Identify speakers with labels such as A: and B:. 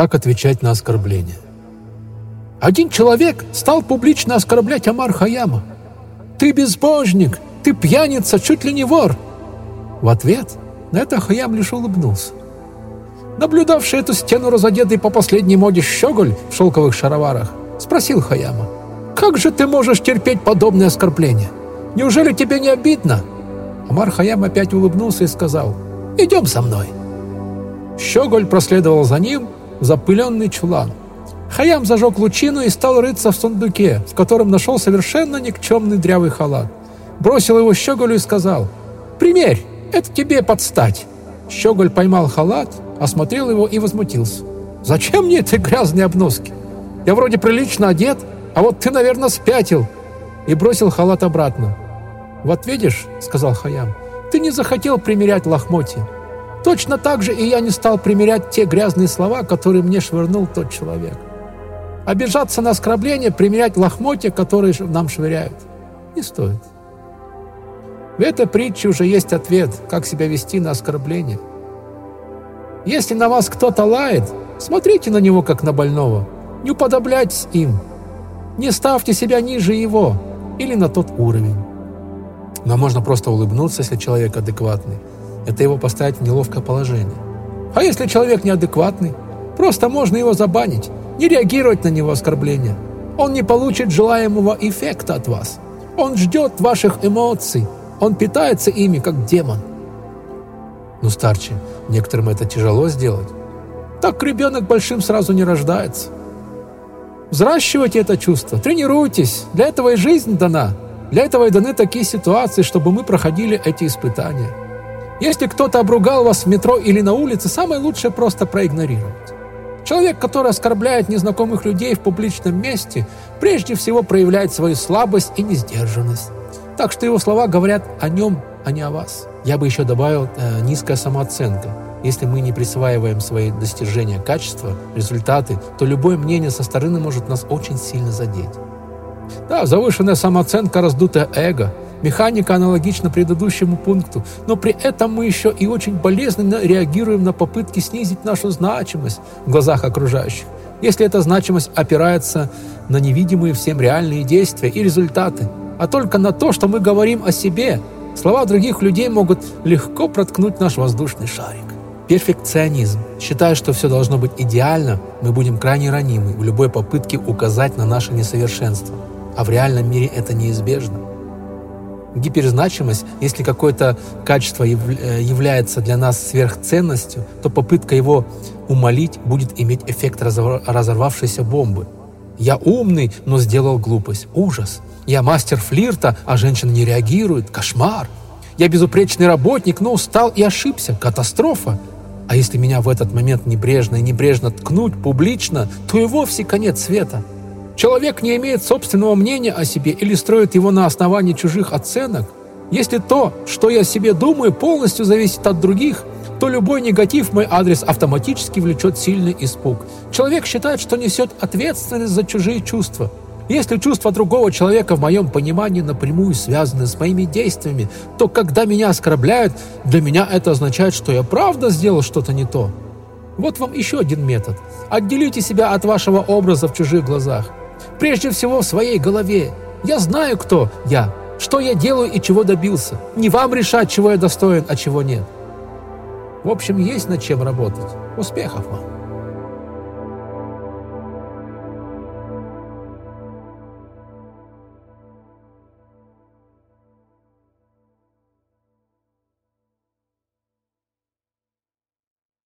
A: Как отвечать на оскорбление? Один человек стал публично оскорблять Амар Хаяма. «Ты безбожник! Ты пьяница, чуть ли не вор!» В ответ на это Хаям лишь улыбнулся. Наблюдавший эту стену разодетый по последней моде щеголь в шелковых шароварах, спросил Хаяма, «Как же ты можешь терпеть подобное оскорбление? Неужели тебе не обидно?» Амар Хаям опять улыбнулся и сказал, «Идем со мной». Щеголь проследовал за ним запыленный чулан. Хаям зажег лучину и стал рыться в сундуке, в котором нашел совершенно никчемный дрявый халат. Бросил его Щеголю и сказал, «Примерь, это тебе подстать». Щеголь поймал халат, осмотрел его и возмутился. «Зачем мне эти грязные обноски? Я вроде прилично одет, а вот ты, наверное, спятил». И бросил халат обратно. «Вот видишь», — сказал Хаям, — «ты не захотел примерять лохмотья. Точно так же и я не стал примерять те грязные слова, которые мне швырнул тот человек. Обижаться на оскорбление, примерять лохмотья, которые нам швыряют, не стоит. В этой притче уже есть ответ, как себя вести на оскорбление. Если на вас кто-то лает, смотрите на него, как на больного. Не уподобляйтесь им. Не ставьте себя ниже его или на тот уровень. Но можно просто улыбнуться, если человек адекватный. Это его поставить в неловкое положение. А если человек неадекватный, просто можно его забанить, не реагировать на него оскорбления. Он не получит желаемого эффекта от вас. Он ждет ваших эмоций. Он питается ими, как демон. Ну, старче, некоторым это тяжело сделать. Так ребенок большим сразу не рождается. Взращивайте это чувство, тренируйтесь. Для этого и жизнь дана. Для этого и даны такие ситуации, чтобы мы проходили эти испытания. Если кто-то обругал вас в метро или на улице, самое лучшее просто проигнорировать. Человек, который оскорбляет незнакомых людей в публичном месте, прежде всего проявляет свою слабость и несдержанность. Так что его слова говорят о нем, а не о вас. Я бы еще добавил э, низкая самооценка. Если мы не присваиваем свои достижения качества, результаты, то любое мнение со стороны может нас очень сильно задеть. Да, завышенная самооценка, раздутое эго. Механика аналогична предыдущему пункту, но при этом мы еще и очень болезненно реагируем на попытки снизить нашу значимость в глазах окружающих. Если эта значимость опирается на невидимые всем реальные действия и результаты, а только на то, что мы говорим о себе, слова других людей могут легко проткнуть наш воздушный шарик. Перфекционизм. Считая, что все должно быть идеально, мы будем крайне ранимы в любой попытке указать на наше несовершенство – а в реальном мире это неизбежно. Гиперзначимость, если какое-то качество э, является для нас сверхценностью, то попытка его умолить будет иметь эффект разорвавшейся бомбы. Я умный, но сделал глупость. Ужас. Я мастер флирта, а женщина не реагирует. Кошмар. Я безупречный работник, но устал и ошибся. Катастрофа. А если меня в этот момент небрежно и небрежно ткнуть публично, то и вовсе конец света. Человек не имеет собственного мнения о себе или строит его на основании чужих оценок. Если то, что я себе думаю, полностью зависит от других, то любой негатив в мой адрес автоматически влечет сильный испуг. Человек считает, что несет ответственность за чужие чувства. Если чувства другого человека в моем понимании напрямую связаны с моими действиями, то когда меня оскорбляют, для меня это означает, что я правда сделал что-то не то. Вот вам еще один метод. Отделите себя от вашего образа в чужих глазах. Прежде всего в своей голове. Я знаю, кто я, что я делаю и чего добился. Не вам решать, чего я достоин, а чего нет. В общем, есть над чем работать. Успехов вам!